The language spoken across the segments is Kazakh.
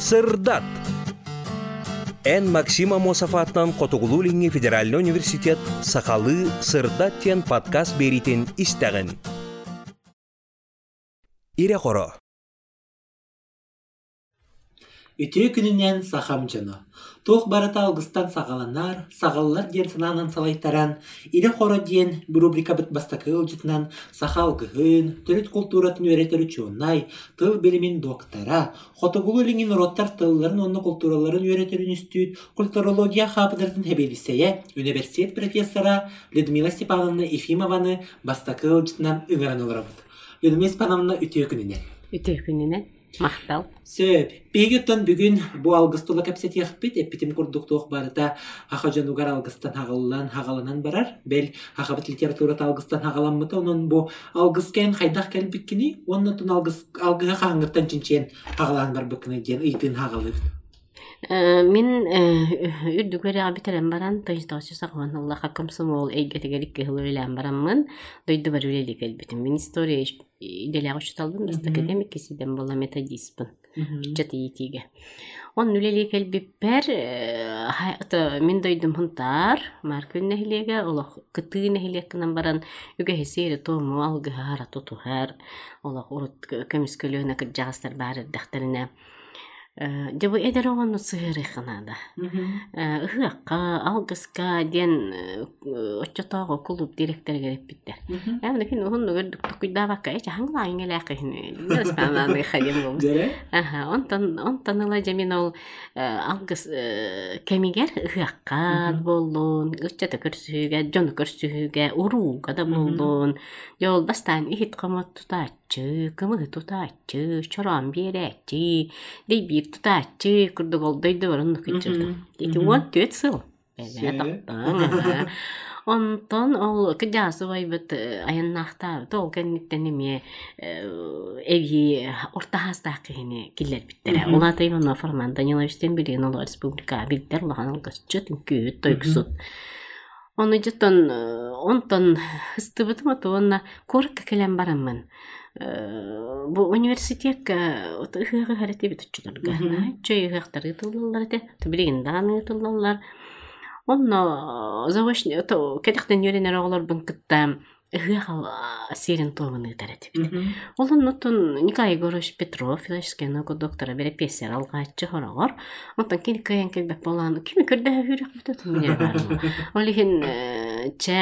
сырдат Эн Максима Мосафатнан Котугулулинги Федеральный университет Сахалы сырдат тен подкаст беритин истеген. Ире. Үтө күнүнен сахам жана. Туох барата алгыстан сагаланар, сагаллар диен сананан салайтаран, ире хоро диен бу рубрика бит бастакы ылжытынан саха алгыхын, төрөт культуратын өретер учуунай, тыл билимин доктора, хотогулу лиңин уроттар тылларын онны культураларын өретер үнүстүт, культурология хапыдырдын хебелисее, университет профессора Людмила Степановна Ефимованы бастакы ылжытынан ыҥаран олорабыт. Людмила Степановна үтө күнүнен. Үтө күнүнен мактал. Сөп, пегеттен бүгүн бу алгыстыла кепсет яхпит, эпитим курдук туох барыта ахажан угар алгыстан хагаллан хагаланан барар. Бел хахабыт литературата алгыстан хагаламмыта, онон бу алгыскен хайдах келбиккини, онно тун алгыс алгыга хаңыртан чинчен хагалан бар быкны ден ыйтын хагалып. Мин үрдүгөр абитерен баран тойстоочу сагван Аллаха комсомол эйгетегелик кылылан бараммын. Дойду бар үлелик элбитим. Мин история иделяг учталбын, да академик кесиден бола методистпын. Чат иитиге. Он үлелик элбиппер мин дойдум хунтар, маркүн нехилеге, олох кытыы нехилеккынан баран үгэ хесере тому алгы хара тутухар, олох урут көміскөлөөнө кыржагастар бары дахтарына. Дебу эдер оғаны сыгыры ханада. Ыхыаққа, алгыска ден отчотоғы клуб директор кереп биттер. Әмді кен оғын өгірдік тұқыйда баққа, әчі хаңла аңел әқі хіне. Дәспәнланы хадем бұл. Аха, онтан ыла жамин ол алгыс кемигер ыхыаққа болуын, үтчеті көрсüге, жоны көрсüге, уруға да болуын. Жол бастан ихит қымыт тұтачы, кымығы тұтачы, чоран берәчі, дей бир тұтачы, күрдік ол дойды бар, оны күтчірді. Дети, он төт сыл. Онтон ол кыжасы байбыт аяннахтар тол кенниттен эме эви орта хастаакыны киллер биттере. Улата Иванов Форман Даниловичтен билген ол республика биттер лаган кысчыт күт тойксут. Оны жыттан онтон хыстыбытым отуонна корка келен бараммын. Бу университет ыхыгы харети бит учуларга. Чөй ыхтары туллар те, тибилген даны туллар. Онно бынкытта ыхыгал серин томыны тарати бит. Олон нутун Николай Егорович Петров, философский наука доктора бере песер хорогор. Онтан кини кайын келбек болан, кими көрдө хүрек бит мен бар. Олихин чә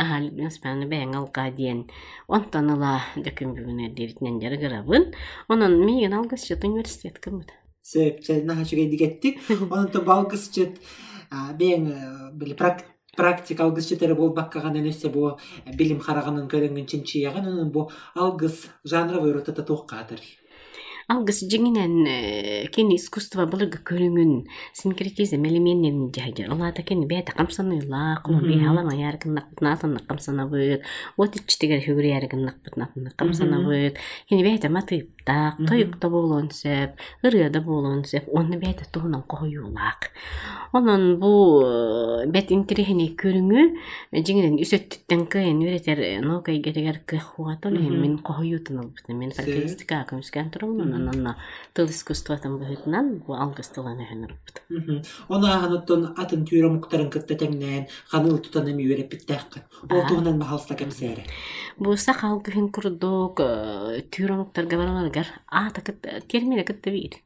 ахал бинспаны бәң алга диен. Онтан ала бүгүнө миген алгыс университет кымыт. Нахачыга дигеттик. Балгыс чет бең били практика алгыс четері болбакка гана элесе бу билим хараганын көрөнгөн чинчияган онун бу алгыс жанровый ротата тууккаатыр Алгыс жеңінен кен искусство былыгы көрүңүн синкретизм элементин жагер. Олата кен бәті қамсаныла, құлы бе алама яргыннақ бұтнатыннақ қамсанабыт, от ичтігер хүгірі яргыннақ бұтнатыннақ қамсанабыт, кен бәті матыптақ, тойықта болуын сөп, ырыда болуын сөп, оны бәті туғынан қойулақ. Онын бұл бәт интерехіне көрүңү жеңінен үсөттіттен кайын өретер наука егетегер кыхуатол мен албытын. Мен характеристика көміскен тұрымын, онна тыл искусствотан быһытынан бу алгыстылан өһөнөрбүт. Она атын түйрө муктарын ханыл тутан эми үреп. Ол туһунан бахалста кемсәре. Бу сахал кыһын курдук түйрө габарларгар ата кыт термине бир.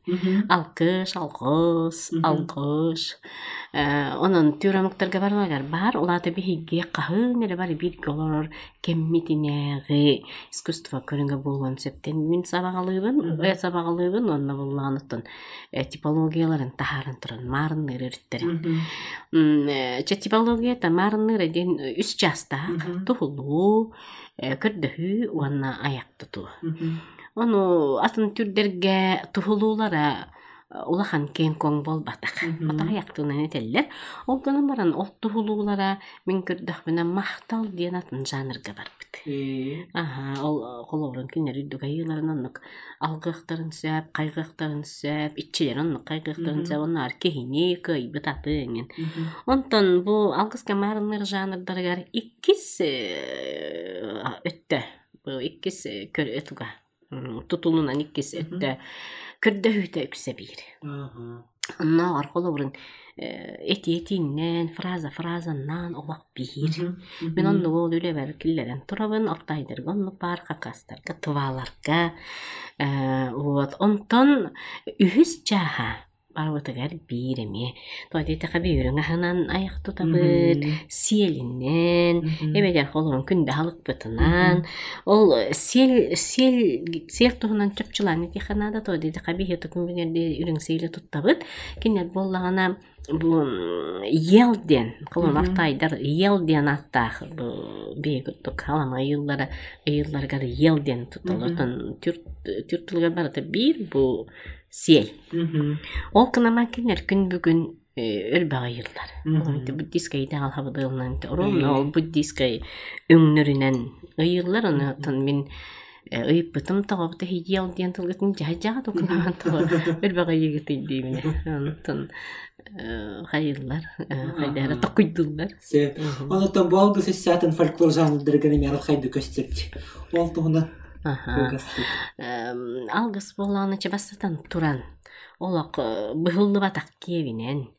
Алкыш, алкыш. Онон түйрө муктар габарларгар бар, улата бихиге кахын эле бар бир голор кеммитинеги искусство көрүнгө болгон септен. Мин сабагалыбын, э сабагалыбын, онна булланыттын типологияларын тахарын туран марынныр өрттери. Че типология та марынныр ден үс жаста тухулуу, көрдөһү уанна аяк туту. Ону атын түрдерге тухулуулара улахан кен коң болбатак. Ата яктынан этеллер. Ол баран ол тухулуулара мен көрдөх менен мактал диен атын жанрга барбыт. Аха, ол колорун кинер үдүк айыларын оннук алгыктарын сөп, кайгыктарын сөп, иччилер оннук кайгыктарын сөп, оннар кехини кыйбыт атыыңын. Онтон бу алгыс камарыныр жанрдаргар иккис өттө. Бу иккис көр өтүгө. Тутулунан иккис өттө. Көрдөһүтэ үксэ биир Ага. онно арколо бурун эти этиннен фраза фразаннан олак биир Мен онны ол үлебер киллерен турабын, октайдырга онны бар какастарга, тываларга. Э, Барбытыгар бииреме. Тойтетака биирин аханан аяк тутабыт, сиелиннен, эбедер холорун күндө халыкпытынан. Ол сел сел сел туһунан чөпчүлан иханада тойтетака биир тукун-бинерде үрүң сейле туттабыт. Кинер боллагана бу елден кылын Мгм. актайдар елден аттах бу бегуттук халама айыллара айылларга да елден туталатын түртүлгөр барата бир бу Мгм. ол кынама кинер күн бүгүн өлбө айыллар Мгм. буддийская идеал хабыдылынан ромно ол буддийская өңнөрүнен айыллар онотон мен ыйыппытым тоҕобута хиел диэн тылгытын жаажаага тукунан өлбө айыгыты деймине онтон хайыллар хайдара токуйдуллар Се. Онотон бу алгыс эссатын фольклор жанрдыргын эми арал хайды көстөрт. Ол туһуна Аха. кылгастык. Алгыс болланы чабастатан туран. Олак быһыллы батак киебинен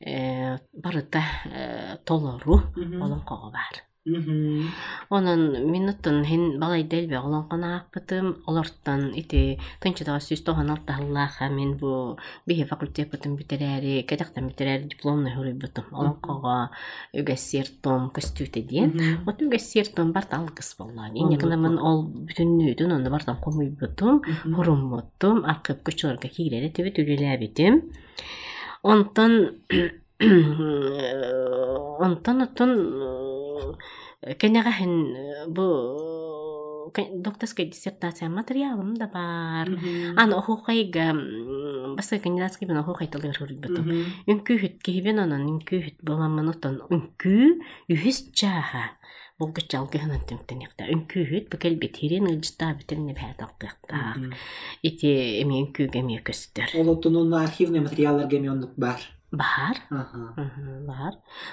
э, барыта э, толору Мгм. олонкого бар. Мгм. онон минуттан хин балай делбе олонкона акпытым олортан ити тынчыдага сүз тохан алтахыллааха мен бу бихи факультетпытым битерээри кедактан битерээри дипломный хүрүбүтүм олонкого үгэссертом көстүүтэ диэн. Вот үгэссертом барта алгыс боллаан. Инекнамын ол бүтүннүүдүн онда бартан комуйбутум хуруммуттум акып көчөлөргө киирери тибит үлелээбитим онтон онтон отун кенегаһин бу докторская диссертация материалым да бар аны охукайга баска кандидатский бен охукайтылыр хүрбүтүм Мгм. үңкүүхүт киһибин онон үңкүүхүт боламын отон тэмтэнекта үңкүүхүт бекел битирин ылжыта ити эми көстөр архивный материаллар гемионлук бар. Бар бар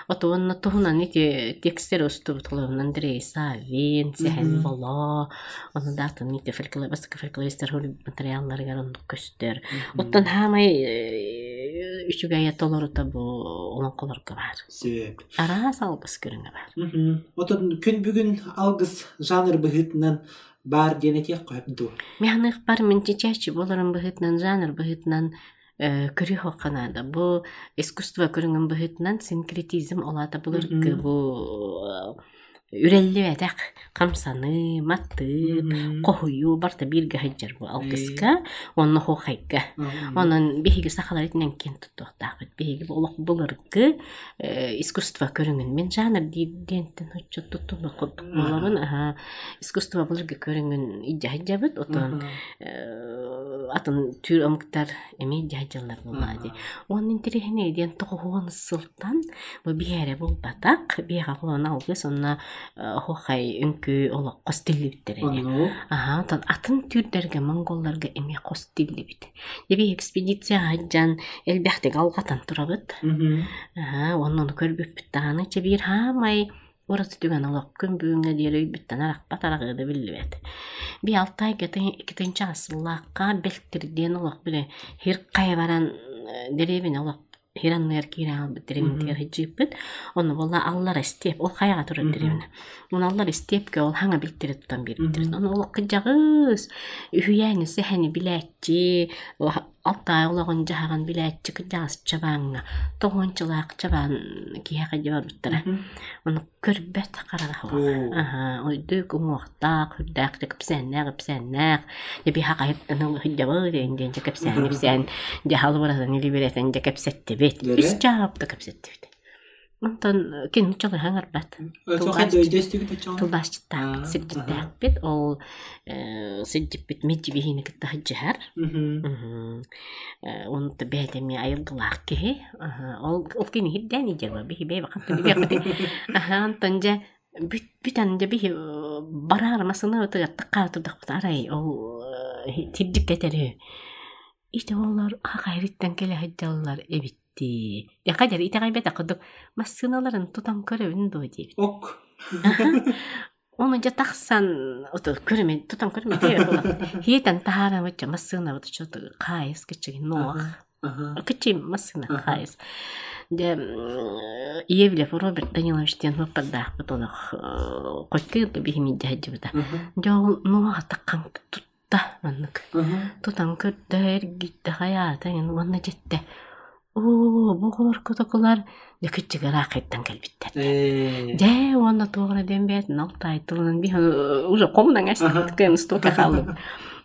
ото онно туһунан ити текстер устубут кылыбын Андрей Савин сехен боло оны датын ити фольклор баска фольклористер хөл материалларга онно көстөр Мгм. оттон хамай үчүгая толорута бу олонколорго бар Сөп. ара салгыс көрүңө бар. Отон күн бүгүн алгыс жанр быһытынан бар денетек койду. механых бар мен чечачи болорун быһытынан жанр быһытынан көрү хоканада бу искусство көрүнгөн быһытынан синкретизм олата булыргы Мгм. бу үрелли этек камсаны маты Мгм. кохую барта бирге хаджар бу алгыска онно хохайга Мгм. Онан биһиги сахаларытынан кен туттуктаахбыт биһиги олох булыргы искусство көрүнгөн мен жанр диентен хоччу туттуну кудук болобун аха искусство булыргы көрүнгөн ижа хаджабыт отон Мгм. атын түр омуктар эми жайжалар булаади онун тирихине диен тохуон сылтан бу биэре булбатак биэха холон алгыс онна хохай үңкү олок костиллибиттер эне Ону. Аха, тон атын түрдерге монголларга эми костиллибит. Деби экспедиция хаджан элбехтек алгатан турабыт. Мгм. Аха, оннон көрбүппүт таганы чебир хамай Ораты түгөн олок күн бүгүнгө диэр өйбүттен арак батарагыды биллибет. Би алтай экитинчи асыллаакка белтирден олок биле хиркай баран деребин олок хираннер кире албыт деребин тигер хиджиппит. Оны болла аллар степ, ол каяга турат деребин. Оны аллар степке ол хаңа билтире тутан бириптир. Мгм. Оны олок кыжагыз, үхүйәңі сәхәни биләтчи, кыжагыз чабаңна. Тоғончылак чабан кияка жабар буттара. Мгм. Оны көрбәт карага Оо. Аха, ой дөк уңуакта, хүрдәк тек псәннәк, псәннәк. Я би хака һәм хиҗабы дигән тек псән, Онтон кин чалы хәңәр бат. Ото Тулгаш- хәдә өйдөстүг дә чаң. Тулбашчыта Аа, сиджиттәк бит. Ол сиджип бит меджи бихине китә һәҗәр. Мгм. Он бәдә ми айылгылак ки. Ол ол кини хиддән иҗаба бихи бәй вакыт бит. Аха, антонжа бүт бүтән дә бихи барар масына өтә тыкка турдык арай ол тиддик кетере. Ите олар хакайриттан келе хаҗаллар эбитти. Я кадәр ите гайбәтә кыдык масыналарын тутан көрөбүн до дип. Ок. Оны жа тахсан ото көрме тутан көрме те хиетан тахара вача массына вот что кайс кичи ноах Ага. кичи массына кайс де Евлев Роберт Даниловичтен выпадах потонах койкы бихими джаджибда Ага. жол ноах таккан тутта маннык тутан көрдөр гитте хаята ен ванна жетте оо бугулар котокулар де кичиге рахайттан келбиттер Э, Дэ, он тугра дембет, нал тайтылын би уже комнан Ага. астын кен стока халып.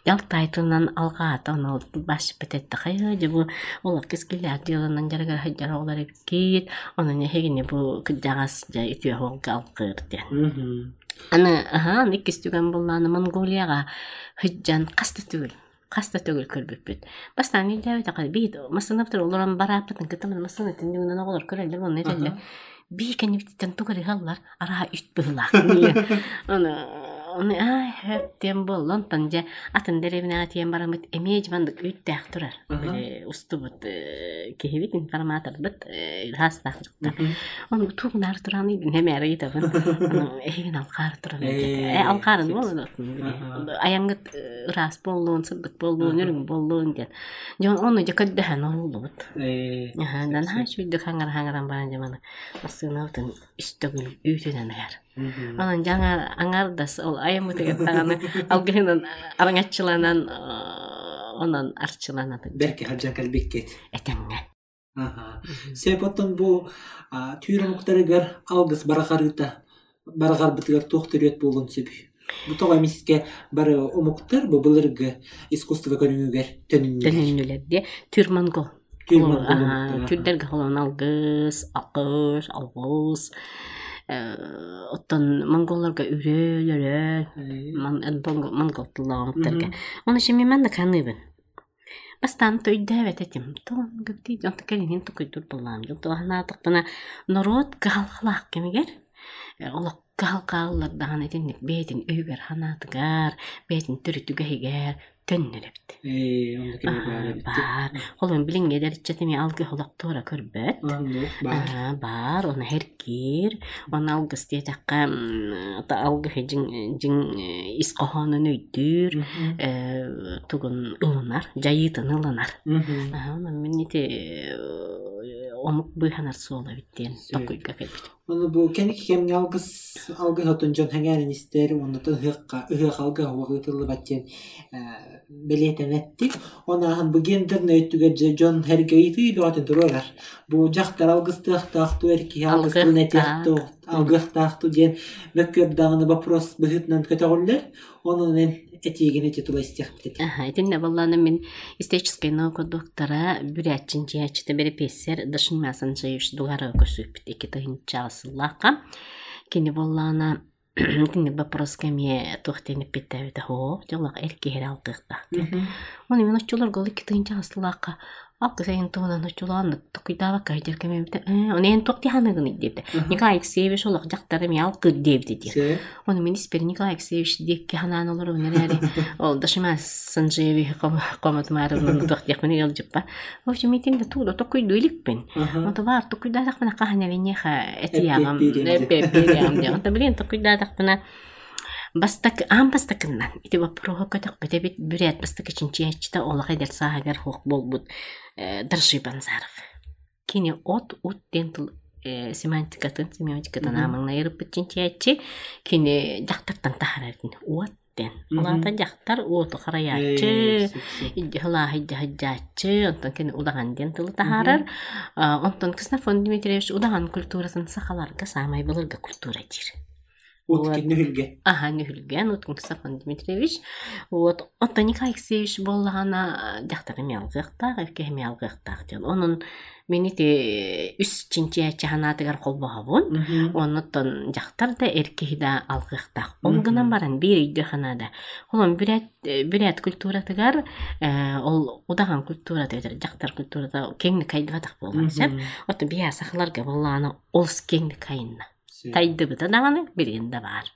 Ял тайтылынан алга атын ол баш бететте хая жебу ол кескиле адилынан жаргар хаджар олар кит, онун хегине бу кыдагас жа итүе хол галкырды. мгм. Аны аха никестүгөн булланы Монголияга хыджан каста түгүл. Каста түгүл көрбүппүт. Бастан илдебет акы бит масыныптыр олоран барапытын кытымын масыны тиндүгүнөн оголор көрөлдөр бу би кенниптен тугары халлар араha үт была. Же атын деревне атиен барамыт эмеж мандык үттәк турар. Устубут кехибит тугнар тураны немере итабын. Эгин алкар туран. Э, Э алкарын бол Ага. аяңгыт рас болуун сырдык болуун Ага. үрүң болуун ден. Жон оны же. Э, дан хаңар хаңаран баран жаманы. Үстөгүн үйтүнен. Анан жаңа аңардас ол айымы деген таганы алгырынан араңатчыланан онан арчыланан Берке хаджан калбеккет. этеңне. Ага. Сепоттон бу а, түйрө муктарыгар алгыс барахарыта барахар бытыгар тохтырет болгон себи. Бу тога миске бары омуктар бу былыргы искусство көрүнгүгер төнүнү. Төнүнүлерде түр монгол. Түйрмөн Аха, Түрдерге холон алгыс, акыш, алгыс. Оттон монголларга үрөөлөрө, монгол тыллагыптарга. Оны şimdi мен de kanıbın. Бастан тойдавет этим. Тон гыпти, он такелин тукой тур булам. Жок тохна тактана народ галхлак кемигер. Олак галгаллар дахан этинник бетин үйгер ханатыгар, бетин түрүтүгейгер төннөрөпт. Э. Бар. Холон билинге дерчетими алгы холак тора көрбөт. Бар. Оны херкир, оны алгыс диетакка ата алгы жин жин исқохонун өйдүр, э, тугун ылынар, жайытын ылынар. Мините омук быйханар суола биттен токуйга келбит. Бу алгыс алгы хотун жон хаңарын истер, оннотон хыкка, ыхык алгы хуагытылы баттен белетен этти. Онахан бу гендерне өттүгө же жон хергейти дуатын туралар. Бу жактар алгыстык такту эрки алгыстын Алгыстак. этякту, алгых такту ден мөккөр дагыны вопрос быхытнан көтөгүллер. Онун этигин эти тула истек битет. Ага, этинне балланы мен истеческой наука доктора бүрятчин жиячыта бери пессер дышын мясын жайыш дугары көсүп эки тыгын чагысыллака. Кини баллана Тинне вопрос кеме тухтенip биттебите хо, жолак эркер алгыкта. Оны мен очулар гол iki тыгынча Оны эн тукти ханыгын идепте. Николай Алексеевич олак жактары ми алгы депти ди. Се. Оны мен испер Николай Алексеевич декке ханан олар өнерәре. Ол дашыма Санжеви комат марым тохтяк мен ел жиппа. В общем, митинде туда тукуйду иликпен. Аха. Онта бар тукуйдадак мына кахана венеха этиягам. Тукуйдадак мына Бастак ам бастакыннан ити вопрога көтөк бетебит бүрет бастак чинчиячта олак эдер саагар хук болбут дыржи банзаров. Кини от ут дентл семантикатын семиотикатын амаңна еріп чинчиячи кини жактартан тахаратын уаттен. Мгм. Олата жактар уоту Э, хараячы. сеп, сеп. Идди хала хидди хаджачы, онтон кини удаган дентл тахарар. А, Онтон Кснафон Дмитриевич удаган культурасын сахаларга самай былырга культура дир. Ут Вот. киннүхүлге. Ага, нөхілген, Уткин Стефан Дмитриевич. Вот, Отто Николай Алексеевич боллағана жақтары мялғықтақ, әвке мялғықтақ ден. Оның мені де үс чинчиячы ханатыгар қолбағабын. Мгм. Оннотон жақтар да эркехида алғықтақ. Ол гынан баран бір үйді ханада. Олон бүрәт бүрәт культуратыгар э, ол удаган культура дедер, жақтар культурада болған сәп. Мгм. Отто бия сақыларға боллағана олыс кеңді кайынна. Се. Тайды бұта дағаны бірінде бар.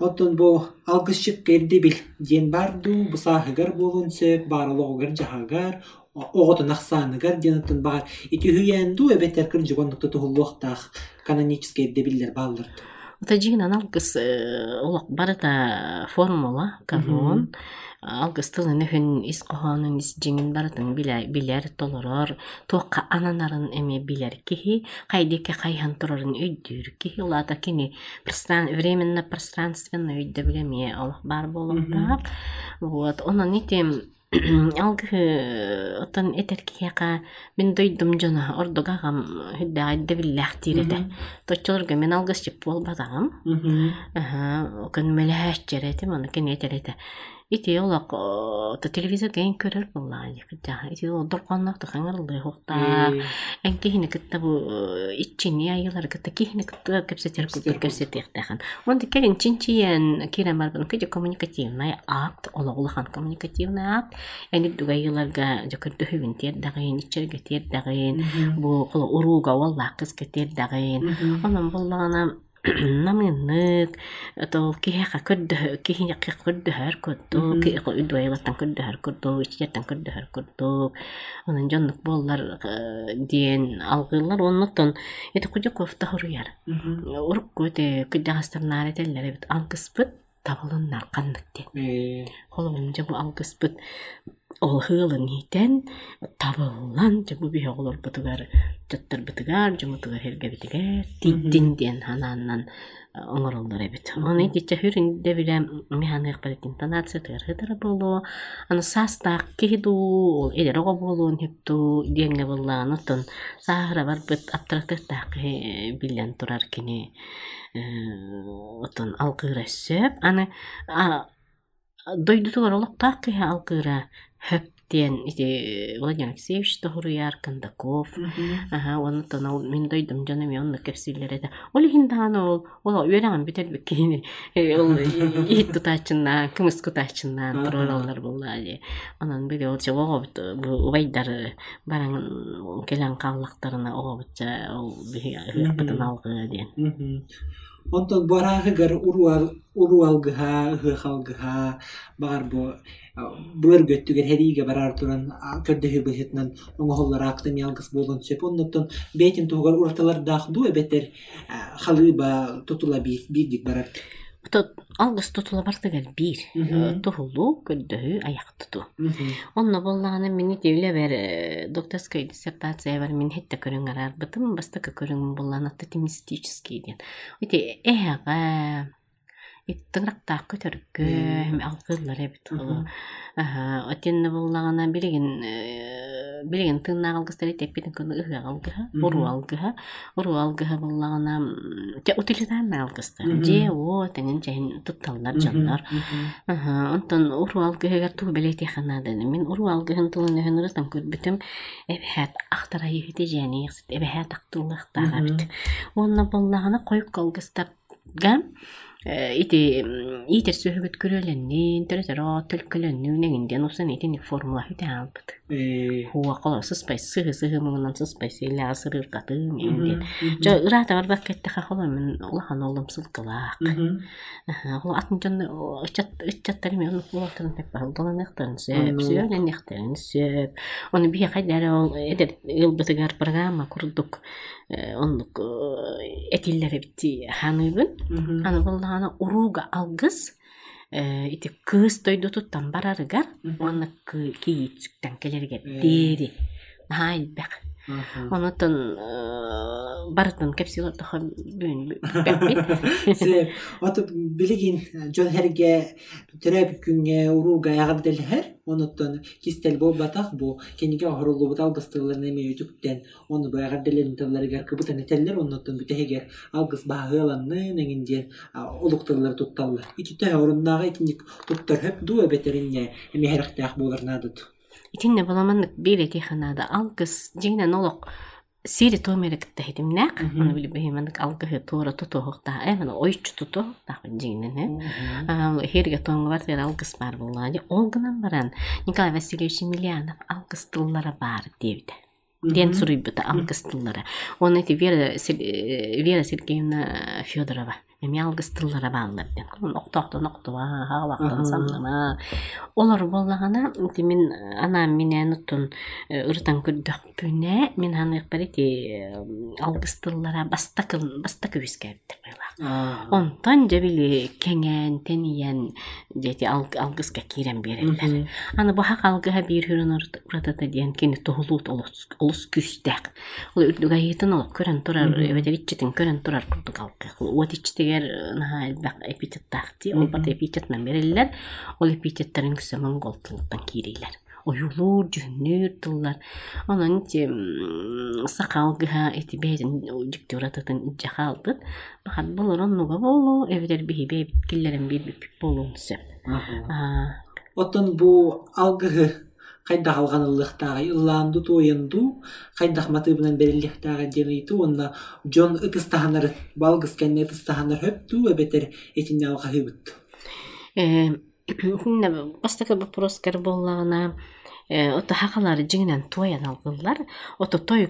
Оттон бу алгысчык керди бил. Ден барду, бу сахыгар болун сөп, баралогар жахагар, оготун аксаныгар денотун бар. Ити хүйенду эбетер кыр жугондукта тухулуктах канонический дебиллер балдыр. Ота жигинан алгыс олок барыта формула кавон алгыс тылын өһүн ис кохонун ис жиңин барытын билер толорор туокка ананарын эме билер кихи кайдеке кайхан турарын өйдүүр кихи улаата кини временно пространственно өйдө билеме олох бар болуктаак вот онон итим алгы отон этеркияка мен дойдум жона ордогагам хүддагайда биллях тирете точчолорго мен алгыс чип болбадагам көн мелээч жерети маны кен этерете ити олак то телевизор ген көрөр буллаа жаа ити ол дорконнак хаңарлы хукта эн кихине кытта бу иччини айылар кытта кихине кытта кепсетер кутур кепсетехтахан онда келин чинчиен кыжы коммуникативный акт коммуникативный акт эни дуга айыларга жакыр дөһүбүн тер дагын ичерге тер дагын бу кулу уруга эти кудьякуовта хуруяр урукку эти кыдьягастарнаар этеллер эбит алгыспыт табылыннар каннык диэн холобун жабу алгыспыт ол хыылын итен табыллан жабу бihe олор бутугар жаттар бытыгар жумутугар хергебитигер титтин диэн ханааннан оңороллор эбит. Оны диче хүрүн дебиле механик балет интонация тыгар хытара болу аны састаак кихиду ол элерого болуун хепту диэнге буллаган отон. Саахара барбыт аптырактыктаак билен турар кини отон алкыыра сөп. Аны дойдутугар олоктаак киһи алкыыра аха оны тона мен дойдум жана мен онны кепсилер эде ол хиндааны ол ол үйрәгән бит әлбәт кини. Ол ит тутачына кымыс кутачына туралар булла ди. Анан бире ол чого бит бу убайдар баран ого алгы онтон уруалгыха ыхалгыха бар бу булар göttүгер хериге барар туран көрдөһү быһытнан оңоһоллар актым ялгыс болгон сөп оннуттан бейтин тугар урталар дахду эбетер халыба тутула бирдик барар Тот алгыс тутула бартыгар бир тухулу көддөһү аяк туту. Онно боллаганы мени тевле бер докторская диссертация бар мен хетте көрүңөр бытым бастыка көрүң болланы оптимистический ден. Өте эһага иттыңрактаак көтөрүккө алгылар эбит отенне буллагана билигин билигин тыыннаак алгыстар итеппитин көны ыһыак алгыха уру алгыха уру алгыха буллагана утилитаанна алгыстар же о тенин тутталлар онтон тугу мен көрбүтүм уонна буллагана ити итер сөһөгөт көрөлөннин төрөтөрө төлкөлөннү негинден усан итин формула хуа сыспай сыгы сыгы сыспай сыйла жо ырата бар баккетте мен улахан олым сылкылаак ол атын жон ычаттар мен bitti hanıbın. Аны боллағана уруга алгыс ити кыз тойду туттан барарыгар оны кийитсүктен келерге дери хайбек барытын бүгүн отуп билигин жон херге төрөп күнгө уруга онуттан кистел бол батак бу кениге хорулу неме үтүктен оны бу ягырделерин талларга кыбытан этеллер, онуттан бүтегер алгыс багыланны негинде улуктылар тутталлар. Туттар хеп дуа бетеринне боларнадыт. Итинне боломаннык бирети ханада. Алгыс жеңнен олок сири томеректе хитимнак аны билип бехимандык алгы тура тутуухта эмана ойчу тутуухта жеңнен а херге бар алгыс бар буллади ол гынан баран. Николай васильевич емельянов алгыс тыллары бар дебит ден сурыйбыта алгыс тыллары оны вера вера сергеевна федорова эми алгыс тыллара бааллар ден октоохтон октуба хаабактан Аха. самнама олар боллагана тимин ана минен утун ырытан күрдөкпүнэ мен ханык барити алгыс тыллара бастакын бастакыбискээптер байла онтон жабили кеңен тениен жети алгыска кирен берелер аны бу хак алгыха бир хүрүн уратата диен кини тухулут олус күстәк ол үрдүгә йытын ол көрөн турар Мгм. эбетеричтин көрөн турар курдук алгы уотичтигер наха эпитет тахти ол бат Мгм. эпитетнан берелер ол эпитеттерин күсө монгол тылыттан кирилер оюлуур жүннүр тыллар онон ти сакалгыха эти бээтин жикти урататын ижаха алдыт бахат болор оннуга болу эбетер биһи бэбит киллерин бир бип болуун сөп Аа, Отон бу алгыһы хайдах алганылыктагы ыллаанду туоянду хайдах матыбынан бериллихтагы денейту онна жон ытыстаханар балгыс кенне ытыстаханар höпту эбетер этинне алгахыбыт э, хинна бастакы вопроскар ото хакалары жиңинен туян алгылар ото той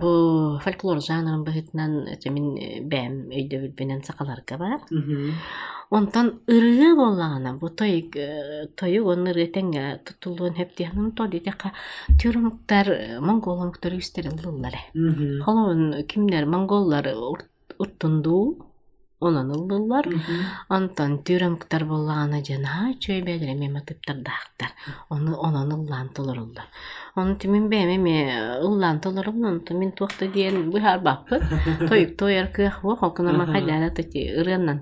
бу фольклор жанрын быһытынан эте мин бэм өйдө билбенен сакаларга бар онтон ырыгы боллагана бу той тою он ырыгы теңге тутулуун хептиянын то дитека тюрмуктар монголомуктар үстер ыллылар холоун кимдер монголлар ур- уртунду онон ыллылар Антон тюрөмктар боллагана жана чөй бәдере мематыптар дахтар. Оны онон толорулда. Оны тимин бу хар баппы. Тойук тояр кыах тати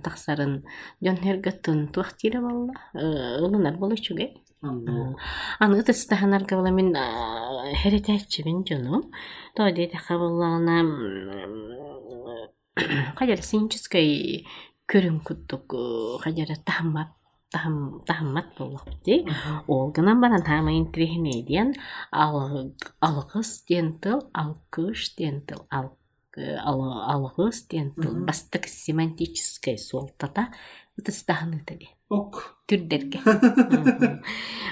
тахсарын жон хергаттын туактира болла. Ылынар болу чуге. Аны кабала мен жону. Кабыллагана кайдара синческай көрүн куттук кайдара тахмат тахмат боллакти. Ол гынан баран тама интрихне диен алгыс диен тыл, алкыш диен тыл, ал ал- алгыс диен тыл. Бастык семантическая суалтата ыты стаханы тади. ок Түрдерге.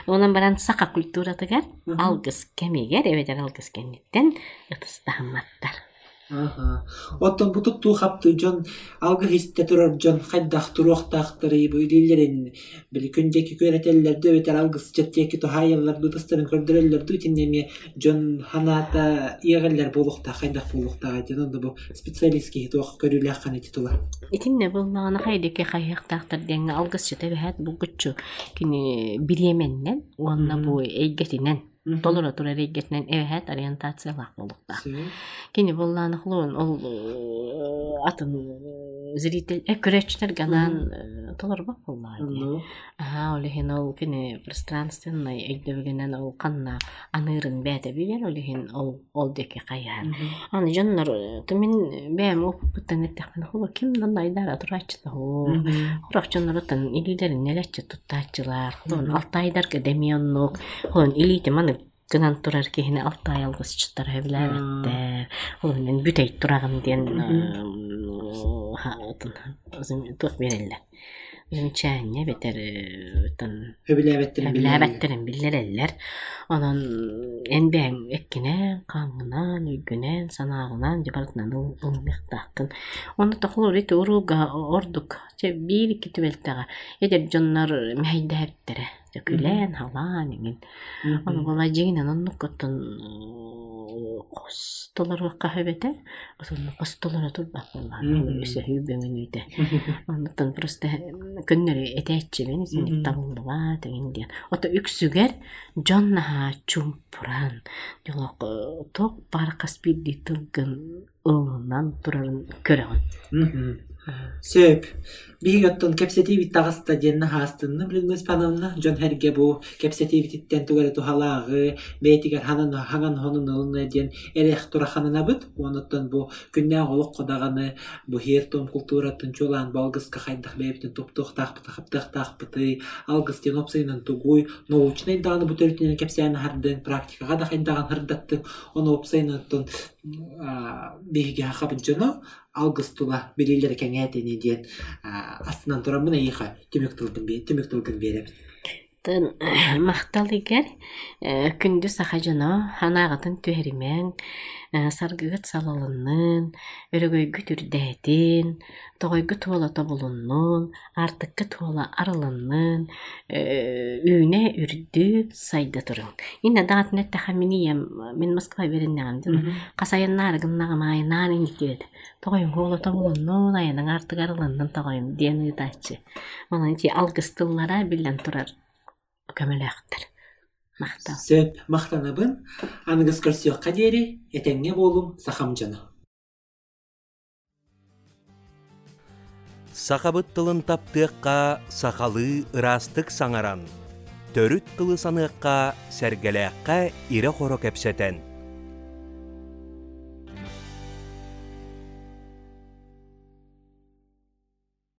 Онан баран сака культуратыгар алгыс кемигер, эбетер алгыс кенниттен ытыстахматтар. Оттон бу туттуу хапты жон алгы хисте турар жон хайдах туруктактары бу илилерин били күндеки көрөтеллерди өтер алгыс жеттеки тухайяллар дутастарын көрдөрөллөр дутиннеме жон ханата иегеллер болукта хайдах болукта жон онда бу специалистки туак көрүлөк каны титула. Итинне буллагана хайдеке хайяктактар денге алгыс жете бәһәт бу гүччү кини биременнен, уанна бу эйгетинен, толора тура эйгетинен эбәһәт ориентациялак болукта. Сүй. Кини булланы хлуун ол атын зритель көрөчтөр ганан толор бак буллады. Анно. Ага, олихин ол кини пространственный эйдебигенен ол канна анырын бәте билер олихин ол ол деке каяр. Аны жоннор тымин бәм опуттан эттехмен хула ким нандай дара турачта ху. Хурак жоннор отан илилерин нелече туттачылар. Хулун демионнук. Илите маны гынан турар кехине алтай алгыс чыттар хевләбәттер. Хулун мен бүтәй турагым диен Мгм. ха отын өзүм тук береллер. Замечание бетер отын Хөбиләбәттер. Биләбәттерин биллереллер. Онон энбәң эккене, каңынан, жабартынан улмыктакын. Оны тохлор ити уруга ордук. Че бир iki түбелтага. Эдер жоннор мәйдәптере. Күлән, халан, ingen. Оны була жигинен оннук кос толорга кахабете. Осонно кос толора. Онтон просто Мгм. табылдыга деген диен. Ото үксүгер чумпуран. Жолок ток бар каспирди тылгын ылынан турарын көрөгөн. Сөп. Биготтон кепсетивит тагыста денна хаастынны Блюнга Испановна Джон Херге бу кепсетивиттен тугары тухалагы бейтигер ханан хаган хонун ылны ден эрех тураханына бит оноттон бу күннә голок кодаганы бу хертом культуратын чулан балгыска хайдах бептен туптух тахпы тахптах тахпыты алгыс ден опсайнан тугуй научный даны бу төртүнен кепсән хардын практикага да хайдаган хырдатты оны опсайнан биге хабын жоно алгыс тула белилер кеңетени диен а, астынан түмөк тылгын бе түмөк тылгын берем. Тын мақтал егер күнді саха жано ханағытын түһеримен саргыгыт салалыннын өрөгөйгү түрдәтин тоҕойгу туола тобулуннун артыккы туола арылыннын үүнэ үрдү сайда турун инна эттаха минием мен москва бериннагам касайыннаар гыннагамайынан иниккирет тоҕойум хуола тобулуннун аянын артык арылыннын тоҕойум диэн ыытааччы онон чи алгыстыллара биллен турар. Көмөлөөхтөр мактал сөп мақтанабын аныгыс көрсөкка диэри этеңҥе буолум сахам дьоно Сахабыт тылын таптыаққа сақалы ырастык саңаран. Төрүт тылы саныаққа сәргеләққа ире хоро кәпсәтен.